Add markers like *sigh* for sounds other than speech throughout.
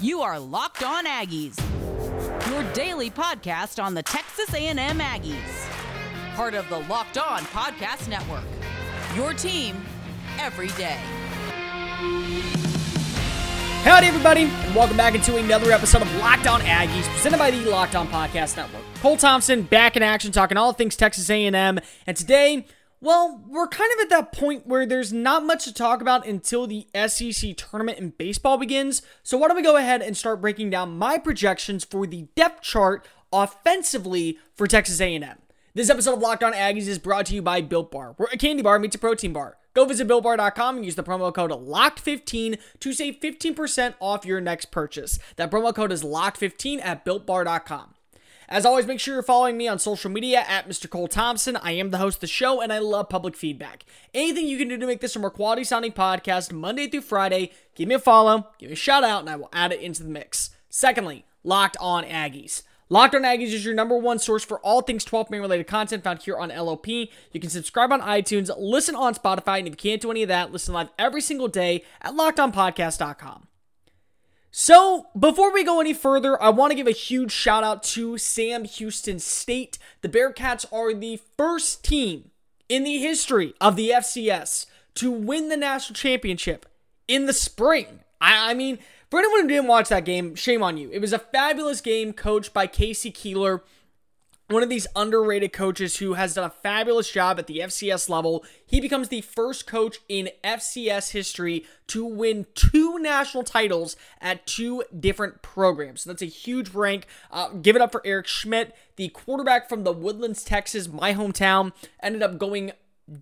You are Locked On Aggies, your daily podcast on the Texas A&M Aggies. Part of the Locked On Podcast Network. Your team every day. Howdy, everybody, and welcome back into another episode of Locked On Aggies, presented by the Locked On Podcast Network. Cole Thompson back in action, talking all things Texas A&M, and today well, we're kind of at that point where there's not much to talk about until the SEC tournament in baseball begins. So why don't we go ahead and start breaking down my projections for the depth chart offensively for Texas A&M. This episode of Locked On Aggies is brought to you by Built Bar, where a candy bar meets a protein bar. Go visit BuiltBar.com and use the promo code LOCKED15 to save 15% off your next purchase. That promo code is LOCKED15 at BuiltBar.com. As always, make sure you're following me on social media at Mr. Cole Thompson. I am the host of the show and I love public feedback. Anything you can do to make this a more quality sounding podcast Monday through Friday, give me a follow, give me a shout out, and I will add it into the mix. Secondly, Locked On Aggies. Locked On Aggies is your number one source for all things 12 man related content found here on LOP. You can subscribe on iTunes, listen on Spotify, and if you can't do any of that, listen live every single day at lockedonpodcast.com. So, before we go any further, I want to give a huge shout out to Sam Houston State. The Bearcats are the first team in the history of the FCS to win the national championship in the spring. I, I mean, for anyone who didn't watch that game, shame on you. It was a fabulous game coached by K.C. Keeler one of these underrated coaches who has done a fabulous job at the FCS level. He becomes the first coach in FCS history to win two national titles at two different programs. So that's a huge rank. Uh, give it up for Eric Schmid, the quarterback from the Woodlands, Texas, my hometown, ended up going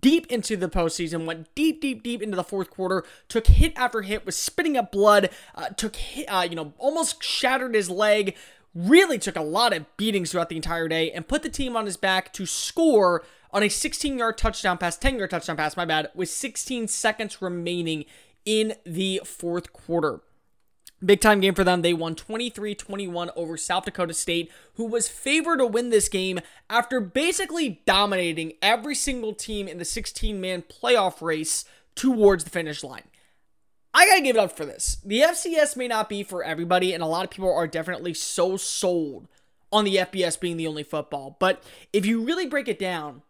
deep into the postseason, went deep, deep, deep into the fourth quarter, took hit after hit, was spitting up blood, uh, took hit, uh, you know, almost shattered his leg, really took a lot of beatings throughout the entire day and put the team on his back to score on a 16 yard touchdown pass, 10 yard touchdown pass, my bad, with 16 seconds remaining in the fourth quarter. Big time game for them. They won 23 21 over South Dakota State, who was favored to win this game after basically dominating every single team in the 16 man playoff race towards the finish line. I gotta give it up for this. The FCS may not be for everybody, and a lot of people are definitely so sold on the FBS being the only football. But if you really break it down,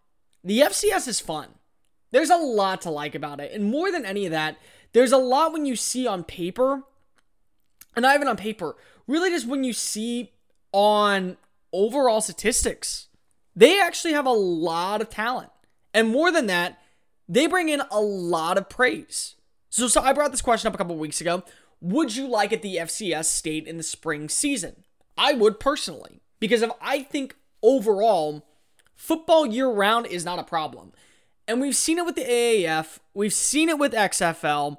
the FCS is fun. There's a lot to like about it. And more than any of that, there's a lot when you see on paper, and not even on paper, really just when you see on overall statistics. They actually have a lot of talent. And more than that, they bring in a lot of praise. So, so I brought this question up a couple weeks ago. Would you like it the FCS state in the spring season? I would personally, because if I think overall, football year round is not a problem. And we've seen it with the AAF, we've seen it with XFL.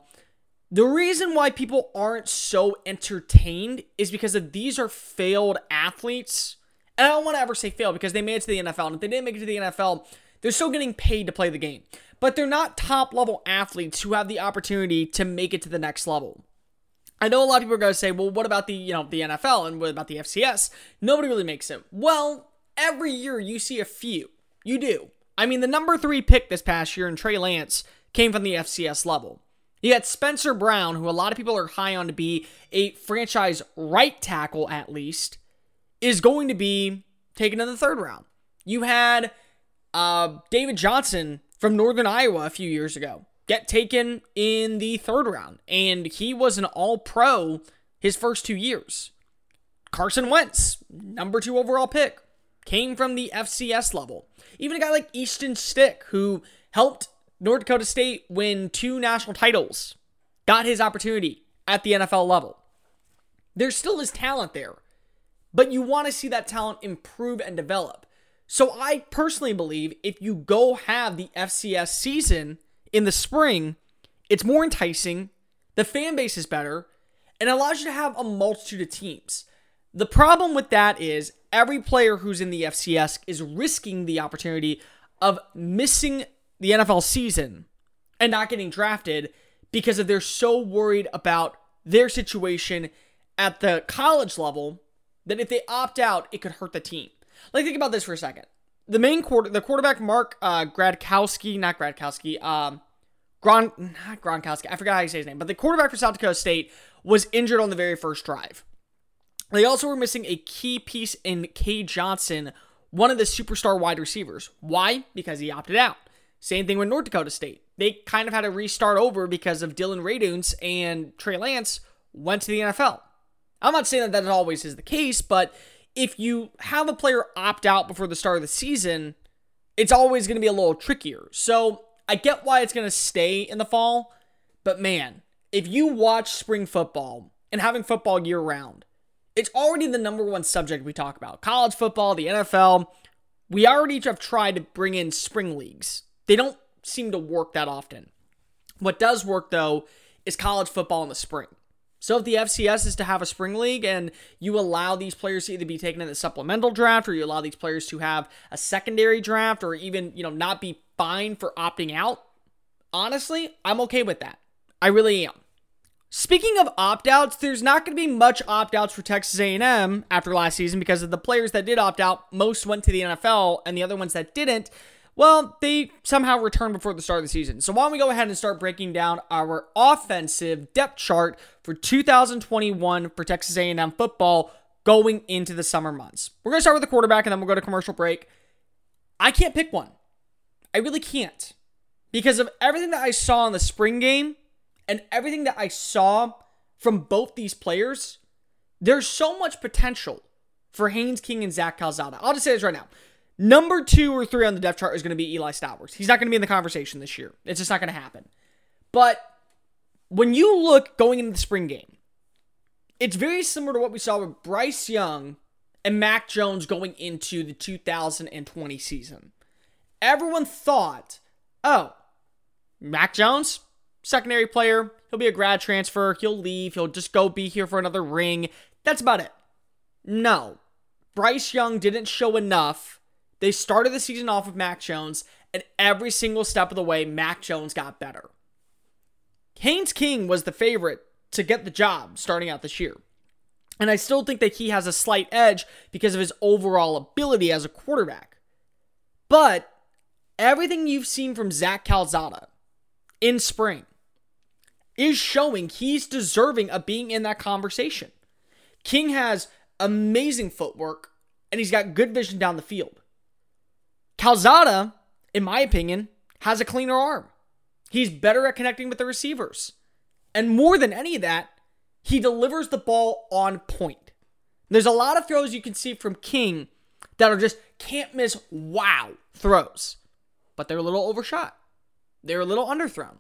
The reason why people aren't so entertained is because of these are failed athletes. And I don't want to ever say failed because they made it to the NFL. And if they didn't make it to the NFL, they're still getting paid to play the game but they're not top level athletes who have the opportunity to make it to the next level. I know a lot of people are going to say, well, what about the, you know, the NFL and what about the FCS? Nobody really makes it. Well, every year you see a few. You do. I mean, the number three pick this past year in Trey Lance came from the FCS level. You got Spencer Brown, who a lot of people are high on to be a franchise right tackle at least, is going to be taken in the third round. You had uh, David Johnson, from Northern Iowa a few years ago get taken in the third round, and he was an all pro his first two years. Carson Wentz, number two overall pick, came from the FCS level. Even a guy like Easton Stick, who helped North Dakota State win two national titles, got his opportunity at the NFL level. There still is talent there, but you want to see that talent improve and develop. So I personally believe if you go have the FCS season in the spring, it's more enticing, the fan base is better, and allows you to have a multitude of teams. The problem with that is every player who's in the FCS is risking the opportunity of missing the NFL season and not getting drafted because they're so worried about their situation at the college level that if they opt out, it could hurt the team. Like think about this for a second. The main quarter, the quarterback Mark uh, Gradkowski, not Gradkowski, um, Gron, not Gronkowski, I forgot how you say his name, but the quarterback for South Dakota State was injured on the very first drive. They also were missing a key piece in K. Johnson, one of the superstar wide receivers. Why? Because he opted out. Same thing with North Dakota State. They kind of had to restart over because of Dillon Radunz and Trey Lance went to the NFL. I'm not saying that that always is the case, but if you have a player opt out before the start of the season, it's always going to be a little trickier. So I get why it's going to stay in the fall, but man, if you watch spring football and having football year round, it's already the number one subject we talk about. College football, the NFL. We already have tried to bring in spring leagues. They don't seem to work that often. What does work though is college football in the spring. So if the FCS is to have a spring league and you allow these players to either be taken in the supplemental draft or you allow these players to have a secondary draft or even, you know, not be fined for opting out, honestly, I'm okay with that. I really am. Speaking of opt-outs, there's not going to be much opt-outs for Texas A&M after last season because of the players that did opt out, most went to the NFL and the other ones that didn't, well, they somehow returned before the start of the season. So why don't we go ahead and start breaking down our offensive depth chart for 2021 for Texas A&M football going into the summer months. We're going to start with the quarterback and then we'll go to commercial break. I can't pick one. I really can't. Because of everything that I saw in the spring game, and everything that I saw from both these players, there's so much potential for Haynes King and Zach Calzada. I'll just say this right now. Number two or three on the depth chart is going to be Eli Stowers. He's not going to be in the conversation this year. It's just not going to happen. But when you look going into the spring game, it's very similar to what we saw with Bryce Young and Mac Jones going into the 2020 season. Everyone thought, oh, Mac Jones, secondary player. He'll be a grad transfer. He'll leave. He'll just go be here for another ring. That's about it. No. Bryce Young didn't show enough. They started the season off with Mac Jones, and every single step of the way, Mac Jones got better. Haynes King was the favorite to get the job starting out this year. And I still think that he has a slight edge because of his overall ability as a quarterback. But everything you've seen from Zach Calzada in spring, is showing he's deserving of being in that conversation. King has amazing footwork and he's got good vision down the field. Calzada, in my opinion, has a cleaner arm. He's better at connecting with the receivers. And more than any of that, he delivers the ball on point. There's a lot of throws you can see from King that are just can't miss wow throws, but they're a little overshot. They're a little underthrown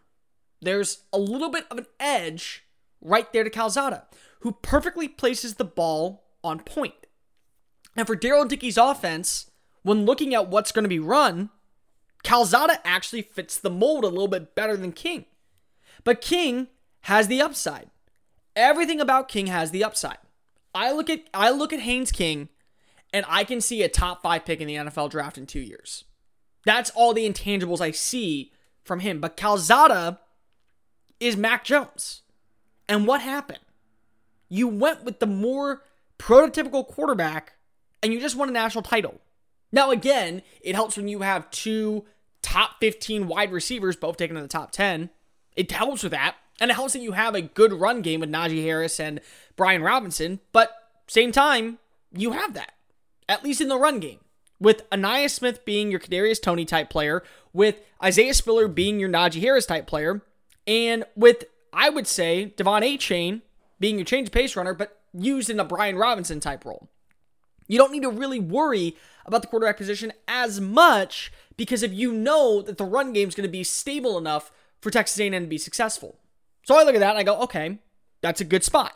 there's a little bit of an edge right there to Calzada, who perfectly places the ball on point. And for Darrell Dickey's offense, when looking at what's going to be run, Calzada actually fits the mold a little bit better than King. But King has the upside. Everything about King has the upside. I look at I look at Haynes King and I can see a top 5 pick in the NFL draft in 2 years. That's all the intangibles I see from him. But Calzada is Mac Jones. And what happened? You went with the more prototypical quarterback and you just won a national title. Now, again, it helps when you have two top 15 wide receivers, both taken in the top 10. It helps with that. And it helps that you have a good run game with Najee Harris and Brian Robinson. But same time, you have that, at least in the run game. With Ainias Smith being your Kadarius Toney type player, with Isaiah Spiller being your Najee Harris type player, and with, I would say, De'Von Achane being your change of pace runner, but used in a Brian Robinson type role. You don't need to really worry about the quarterback position as much because if you know that the run game is going to be stable enough for Texas A&M to be successful. So I look at that and I go, okay, that's a good spot.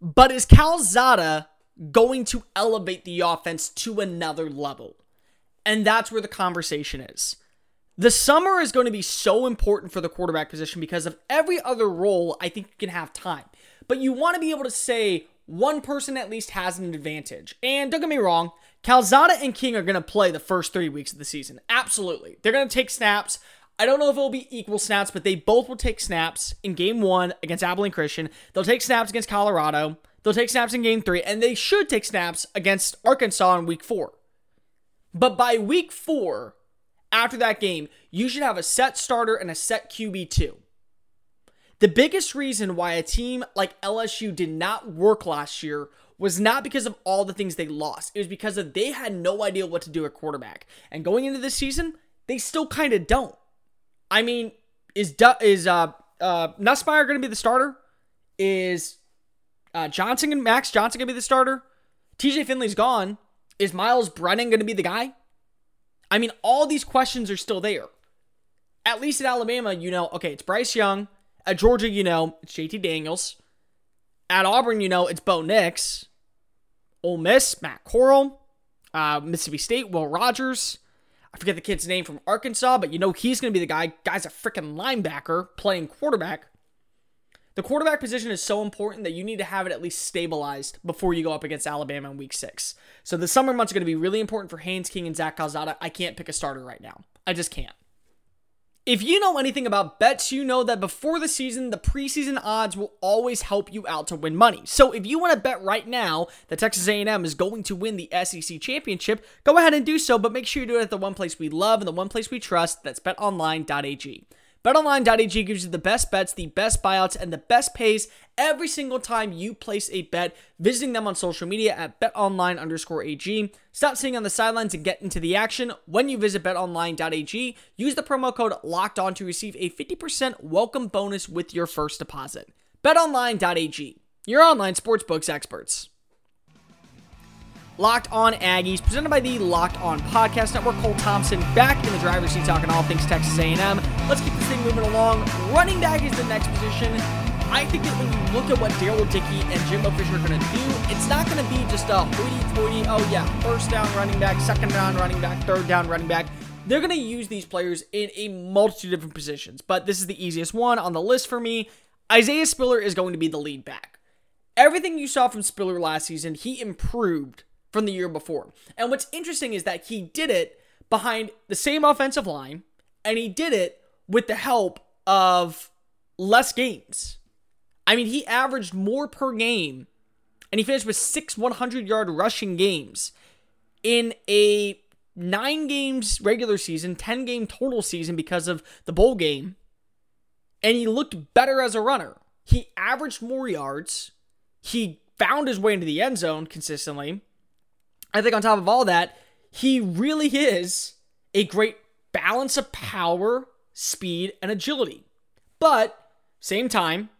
But is Calzada going to elevate the offense to another level? And that's where the conversation is. The summer is going to be so important for the quarterback position because of every other role, I think you can have time. But you want to be able to say one person at least has an advantage. And don't get me wrong, Calzada and King are going to play the first three weeks of the season. Absolutely. They're going to take snaps. I don't know if it'll be equal snaps, but they both will take snaps in game one against Abilene Christian. They'll take snaps against Colorado. They'll take snaps in game three, and they should take snaps against Arkansas in week four. But by week four, after that game, you should have a set starter and a set QB2. The biggest reason why a team like LSU did not work last year was not because of all the things they lost. It was because of they had no idea what to do at quarterback. And going into this season, they still kind of don't. I mean, is is uh uh Nussmeier going to be the starter? Is uh, Johnson and Max Johnson going to be the starter? TJ Finley's gone. Is Myles Brennan going to be the guy? I mean, all these questions are still there. At least at Alabama, you know, okay, it's Bryce Young. At Georgia, you know, it's JT Daniels. At Auburn, you know, it's Bo Nix. Ole Miss, Matt Corral. Uh, Mississippi State, Will Rogers. I forget the kid's name from Arkansas, but you know he's going to be the guy. Guy's a freaking linebacker playing quarterback. The quarterback position is so important that you need to have it at least stabilized before you go up against Alabama in week six. So the summer months are going to be really important for Haynes King and Zach Calzada. I can't pick a starter right now. I just can't. If you know anything about bets, you know that before the season, the preseason odds will always help you out to win money. So if you want to bet right now that Texas A&M is going to win the SEC championship, go ahead and do so, but make sure you do it at the one place we love and the one place we trust, that's betonline.ag. BetOnline.ag gives you the best bets, the best buyouts, and the best pays every single time you place a bet. Visiting them on social media at betonline underscore AG. Stop sitting on the sidelines and get into the action. When you visit betonline.ag, use the promo code LOCKED ON to receive a 50% welcome bonus with your first deposit. BetOnline.ag, your online sportsbooks experts. Locked On Aggies, presented by the Locked On Podcast Network. Cole Thompson back in the driver's seat talking all things Texas A&M. Let's keep thing moving along. Running back is the next position. I think that when you look at what Darrell Dickey and Jimbo Fisher are going to do, it's not going to be just a hoity-toity, oh yeah, first down running back, second down running back, third down running back. They're going to use these players in a multitude of different positions, but this is the easiest one on the list for me. Isaiah Spiller is going to be the lead back. Everything you saw from Spiller last season, he improved from the year before. And what's interesting is that he did it behind the same offensive line, and he did it with the help of less games. I mean, he averaged more per game, and he finished with six 100 yard rushing games in a nine games regular season, 10 game total season because of the bowl game. And he looked better as a runner. He averaged more yards. He found his way into the end zone consistently. I think on top of all that, he really is a great balance of power, speed, and agility. But same time,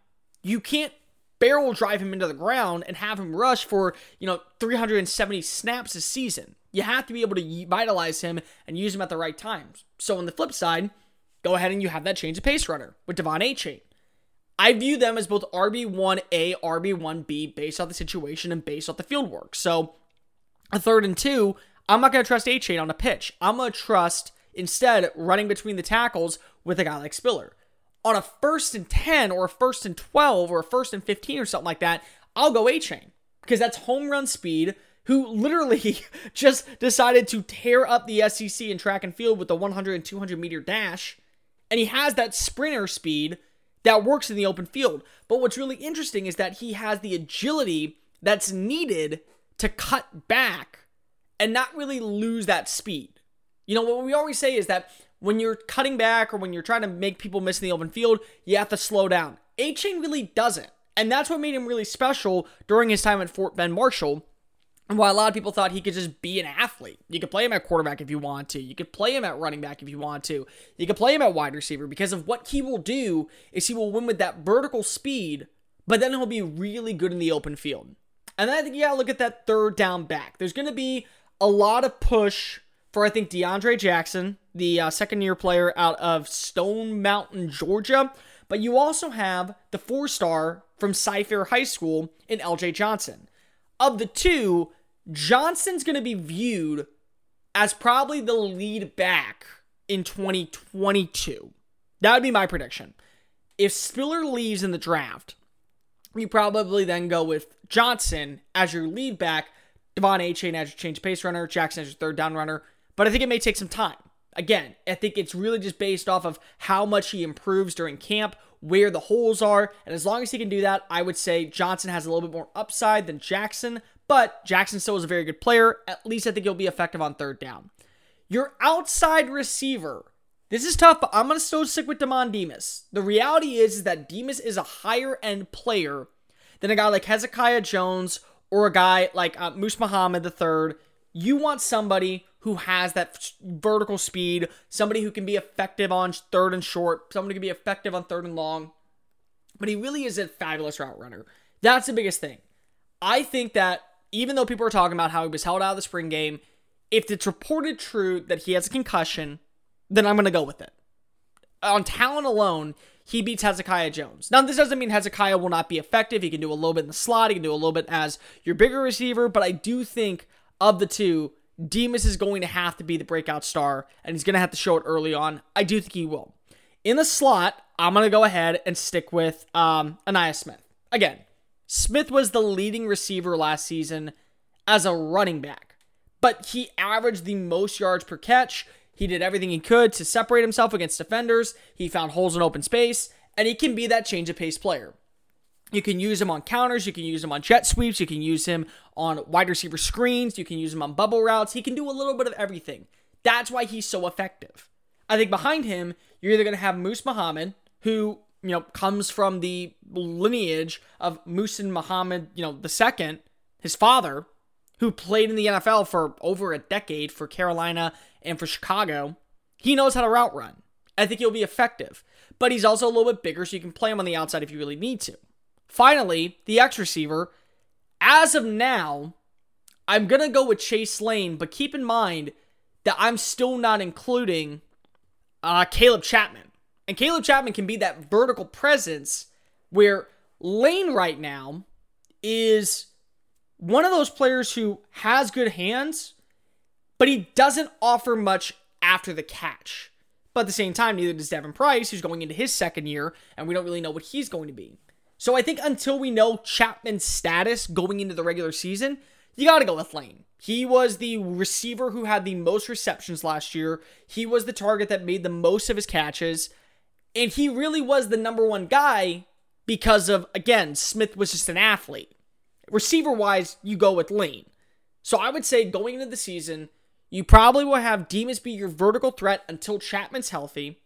you can't barrel drive him into the ground and have him rush for, you know, 370 snaps a season. You have to be able to vitalize him and use him at the right times. So on the flip side, go ahead and you have that change of pace runner with De'Von Achane. I view them as both RB1A, RB1B based off the situation and based off the field work. So a third and two, I'm not going to trust Achane on a pitch. I'm going to trust instead running between the tackles with a guy like Spiller. On a first and 10 or a first and 12 or a first and 15 or something like that, I'll go Achane because that's home run speed. Who literally *laughs* just decided to tear up the SEC in track and field with the 100 and 200 meter dash. And he has that sprinter speed that works in the open field. But what's really interesting is that he has the agility that's needed to cut back and not really lose that speed. You know, what we always say is that when you're cutting back or when you're trying to make people miss in the open field, you have to slow down. Achane really doesn't. And that's what made him really special during his time at Fort Bend Marshall. And why a lot of people thought he could just be an athlete. You could play him at quarterback if you want to. You could play him at running back if you want to. You could play him at wide receiver because of what he will do is he will win with that vertical speed, but then he'll be really good in the open field. And then I think you gotta look at that third down back. There's gonna be a lot of push for I think DeAndre Jackson, the uh, second year player out of Stone Mountain, Georgia. But you also have the four star from Cy-Fair High School in LJ Johnson. Of the two, Johnson's going to be viewed as probably the lead back in 2022. That would be my prediction. If Spiller leaves in the draft, you probably then go with Johnson as your lead back, De'Von Achane as your change pace runner, Jackson as your third down runner. But I think it may take some time. Again, I think it's really just based off of how much he improves during camp, where the holes are, and as long as he can do that, I would say Johnson has a little bit more upside than Jackson, but Jackson still is a very good player. At least I think he'll be effective on third down. Your outside receiver. This is tough, but I'm going to still stick with Demond Demas. The reality is, is that Demas is a higher end player than a guy like Hezekiah Jones or a guy like uh, Moose Muhammad III. You want somebody who has that vertical speed, somebody who can be effective on third and short, somebody who can be effective on third and long. But he really is a fabulous route runner. That's the biggest thing. I think that even though people are talking about how he was held out of the spring game, if it's reported true that he has a concussion, then I'm going to go with it. On talent alone, he beats Hezekiah Jones. Now, this doesn't mean Hezekiah will not be effective. He can do a little bit in the slot, he can do a little bit as your bigger receiver, but I do think of the two, Demas is going to have to be the breakout star, and he's going to have to show it early on. I do think he will. In the slot, I'm going to go ahead and stick with um, Ainias Smith. Again, Smith was the leading receiver last season as a running back, but he averaged the most yards per catch. He did everything he could to separate himself against defenders. He found holes in open space, and he can be that change of pace player. You can use him on counters, you can use him on jet sweeps, you can use him on wide receiver screens, you can use him on bubble routes. He can do a little bit of everything. That's why he's so effective. I think behind him, you're either going to have Moose Muhammad, who you know, comes from the lineage of Muhsin Muhammad, you know, the second, his father, who played in the NFL for over a decade for Carolina and for Chicago. He knows how to route run. I think he'll be effective. But he's also a little bit bigger, so you can play him on the outside if you really need to. Finally, the X receiver. As of now, I'm going to go with Chase Lane, but keep in mind that I'm still not including uh, Caleb Chapman. And Caleb Chapman can be that vertical presence where Lane right now is one of those players who has good hands, but he doesn't offer much after the catch. But at the same time, neither does Devin Price, who's going into his second year, and we don't really know what he's going to be. So I think until we know Chapman's status going into the regular season, you got to go with Lane. He was the receiver who had the most receptions last year. He was the target that made the most of his catches. And he really was the number one guy because of, again, Smith was just an athlete. Receiver wise, you go with Lane. So I would say going into the season, you probably will have Demas be your vertical threat until Chapman's healthy.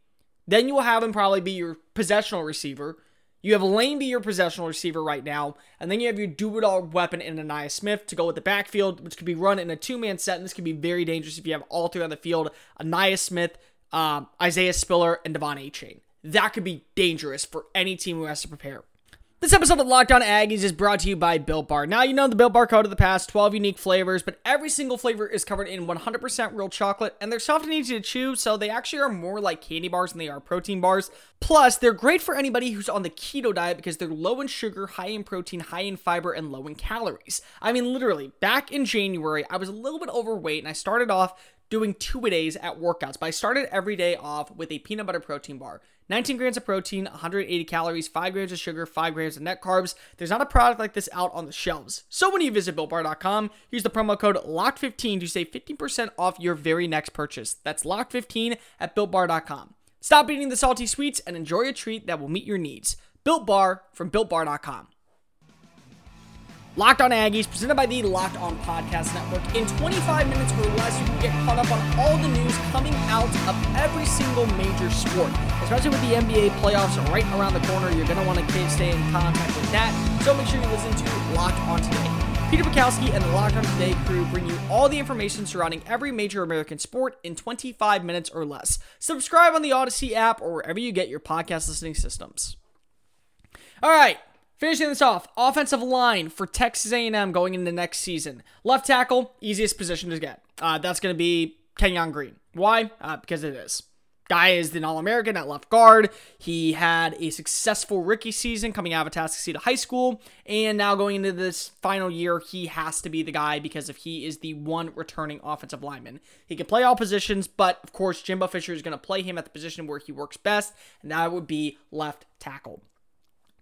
Then you will have him probably be your possessional receiver. You have Lane be your possessional receiver right now, and then you have your do it all weapon in Ainias Smith to go with the backfield, which could be run in a two man set, and this could be very dangerous if you have all three on the field Ainias Smith, um, Isaiah Spiller, and De'Von chain that could be dangerous for any team who has to prepare. This episode of Locked On Aggies is brought to you by Built Bar. Now you know the Built Bar code of the past, 12 unique flavors, but every single flavor is covered in 100% real chocolate, and they're soft and easy to chew, so they actually are more like candy bars than they are protein bars. Plus, they're great for anybody who's on the keto diet because they're low in sugar, high in protein, high in fiber, and low in calories. I mean, literally, back in January, I was a little bit overweight, and I started off doing two a days at workouts, but I started every day off with a peanut butter protein bar. 19 grams of protein, 180 calories, 5 grams of sugar, 5 grams of net carbs. There's not a product like this out on the shelves. So when you visit BuiltBar.com, use the promo code LOCK15 to save 15% off your very next purchase. That's LOCK15 at BuiltBar.com. Stop eating the salty sweets and enjoy a treat that will meet your needs. Built Bar from BuiltBar.com. Locked On Aggies, presented by the Locked On Podcast Network. In 25 minutes or less, you can get caught up on all the news coming out of every single major sport. Especially with the NBA playoffs right around the corner, you're going to want to stay in contact with that. So make sure you listen to Locked On Today. Peter Bukowski and the Locked On Today crew bring you all the information surrounding every major American sport in 25 minutes or less. Subscribe on the Odyssey app or wherever you get your podcast listening systems. All right, Finishing this off, offensive line for Texas A&M going into next season. Left tackle, easiest position to get. Uh, that's going to be Kenyon Green. Why? Uh, because it is. Guy is an All-American at left guard. He had a successful rookie season coming out of Atascocita High School, and now going into this final year, he has to be the guy because if he is the one returning offensive lineman. He can play all positions, but of course, Jimbo Fisher is going to play him at the position where he works best, and that would be left tackle.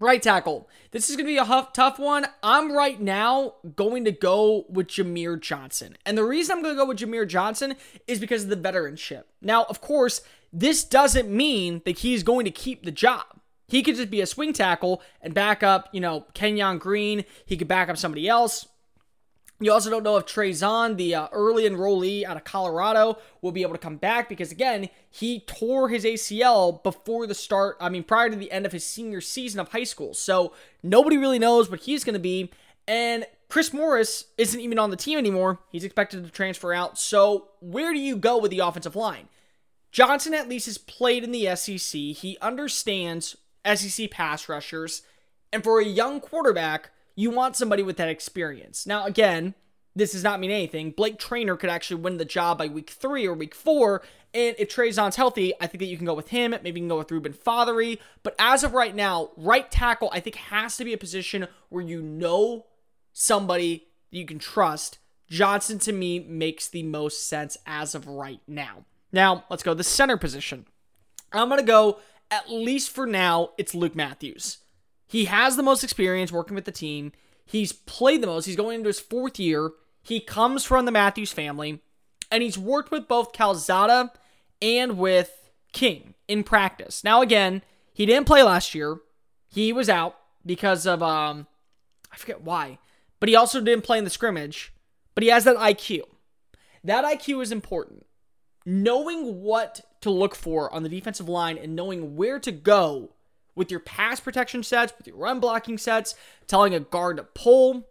Right tackle. This is going to be a huff, tough one. I'm right now going to go with Jahmir Johnson. And the reason I'm going to go with Jahmir Johnson is because of the veteranship. Now, of course, this doesn't mean that he's going to keep the job. He could just be a swing tackle and back up, you know, Kenyon Green. He could back up somebody else. You also don't know if Trey Zahn, the uh, early enrollee out of Colorado, will be able to come back because, again, he tore his ACL before the start, I mean, prior to the end of his senior season of high school. So nobody really knows what he's going to be. And Chris Morris isn't even on the team anymore. He's expected to transfer out. So where do you go with the offensive line? Johnson at least has played in the SEC. He understands SEC pass rushers. And for a young quarterback, you want somebody with that experience. Now, again, this does not mean anything. Blake Trainer could actually win the job by week three or week four. And if Trey Zahn's healthy, I think that you can go with him. Maybe you can go with Reuben Fatheree. But as of right now, right tackle, I think has to be a position where you know somebody you can trust. Johnson to me makes the most sense as of right now. Now, let's go the center position. I'm going to go, at least for now, it's Luke Matthews. He has the most experience working with the team. He's played the most. He's going into his fourth year. He comes from the Matthews family, and he's worked with both Calzada and with King in practice. Now, again, he didn't play last year. He was out because of um, I forget why, but he also didn't play in the scrimmage. But he has that IQ. That IQ is important. Knowing what to look for on the defensive line and knowing where to go with your pass protection sets, with your run blocking sets, telling a guard to pull,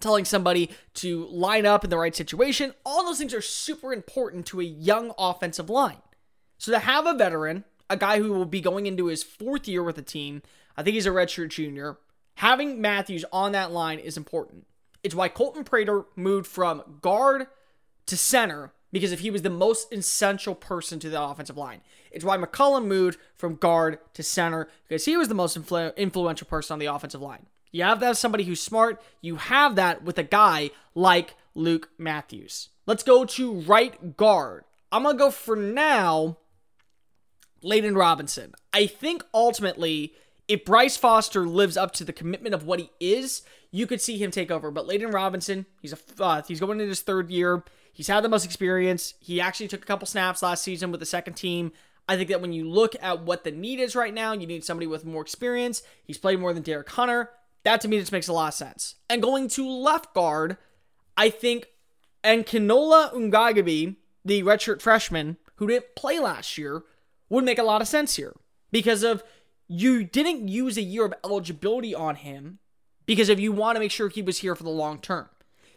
telling somebody to line up in the right situation. All those things are super important to a young offensive line. So to have a veteran, a guy who will be going into his fourth year with the team, I think he's a redshirt junior, having Matthews on that line is important. It's why Colton Prater moved from guard to center because if he was the most essential person to the offensive line. It's why McCollum moved from guard to center because he was the most influ- influential person on the offensive line. You have to have somebody who's smart. You have that with a guy like Luke Matthews. Let's go to right guard. I'm going to go for now, Layden Robinson. I think ultimately, if Bryce Foster lives up to the commitment of what he is, you could see him take over. But Layden Robinson, he's a uh, he's going into his third year. He's had the most experience. He actually took a couple snaps last season with the second team. I think that when you look at what the need is right now, you need somebody with more experience. He's played more than Derek Hunter. That to me just makes a lot of sense. And going to left guard, I think and Kanola Ogunbiyi, the redshirt freshman who didn't play last year, would make a lot of sense here because of you didn't use a year of eligibility on him because if you want to make sure he was here for the long term.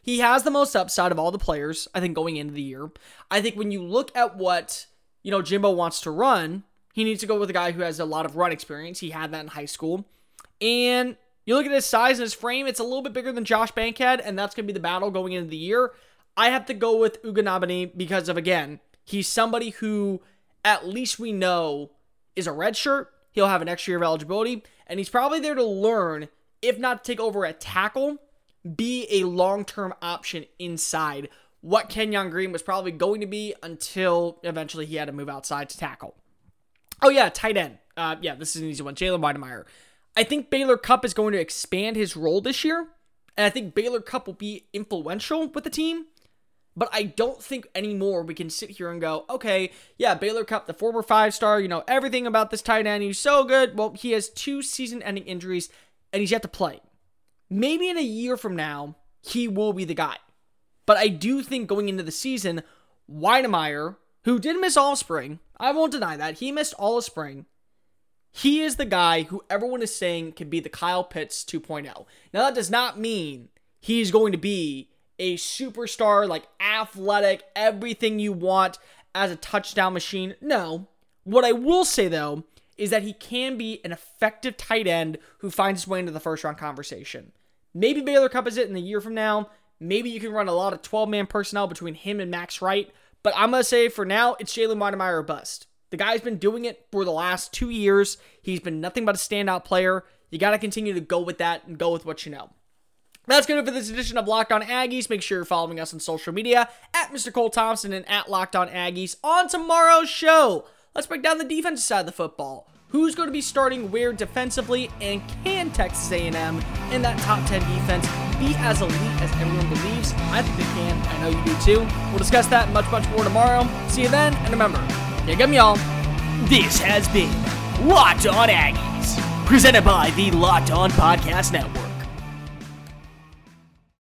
He has the most upside of all the players, I think, going into the year. I think when you look at what, you know, Jimbo wants to run, he needs to go with a guy who has a lot of run experience. He had that in high school. And you look at his size and his frame, it's a little bit bigger than Josh Bankhead, and that's going to be the battle going into the year. I have to go with Ogunbiyi because of, again, he's somebody who at least we know is a redshirt. He'll have an extra year of eligibility, and he's probably there to learn, if not to take over at tackle, be a long term option inside what Kenyon Green was probably going to be until eventually he had to move outside to tackle. Oh, yeah, tight end. Uh, yeah, this is an easy one. Jalen Wydermyer. I think Baylor Cupp is going to expand his role this year, and I think Baylor Cupp will be influential with the team. But I don't think anymore we can sit here and go, okay, yeah, Baylor Cupp, the former five star, you know, everything about this tight end, he's so good. Well, he has two season ending injuries and he's yet to play maybe in a year from now, he will be the guy. But I do think going into the season, Wydermyer, who did miss all spring, I won't deny that. He missed all of spring. He is the guy who everyone is saying can be the Kyle Pitts 2.0. Now, that does not mean he's going to be a superstar, like athletic, everything you want as a touchdown machine. No. What I will say, though, is that he can be an effective tight end who finds his way into the first round conversation. Maybe Baylor Cupp is it in a year from now. Maybe you can run a lot of 12 man personnel between him and Max Wright. But I'm going to say for now, it's Jalen Wydermyer or bust. The guy's been doing it for the last two years. He's been nothing but a standout player. You got to continue to go with that and go with what you know. That's going to for this edition of Locked On Aggies. Make sure you're following us on social media at Mr. Cole Thompson and at Locked On Aggies. On tomorrow's show, let's break down the defensive side of the football who's going to be starting where defensively, and can Texas A&M in that top 10 defense be as elite as everyone believes? I think they can. I know you do too. We'll discuss that much, much more tomorrow. See you then, and remember, yeah, get me all. This has been Locked On Aggies, presented by the Locked On Podcast Network.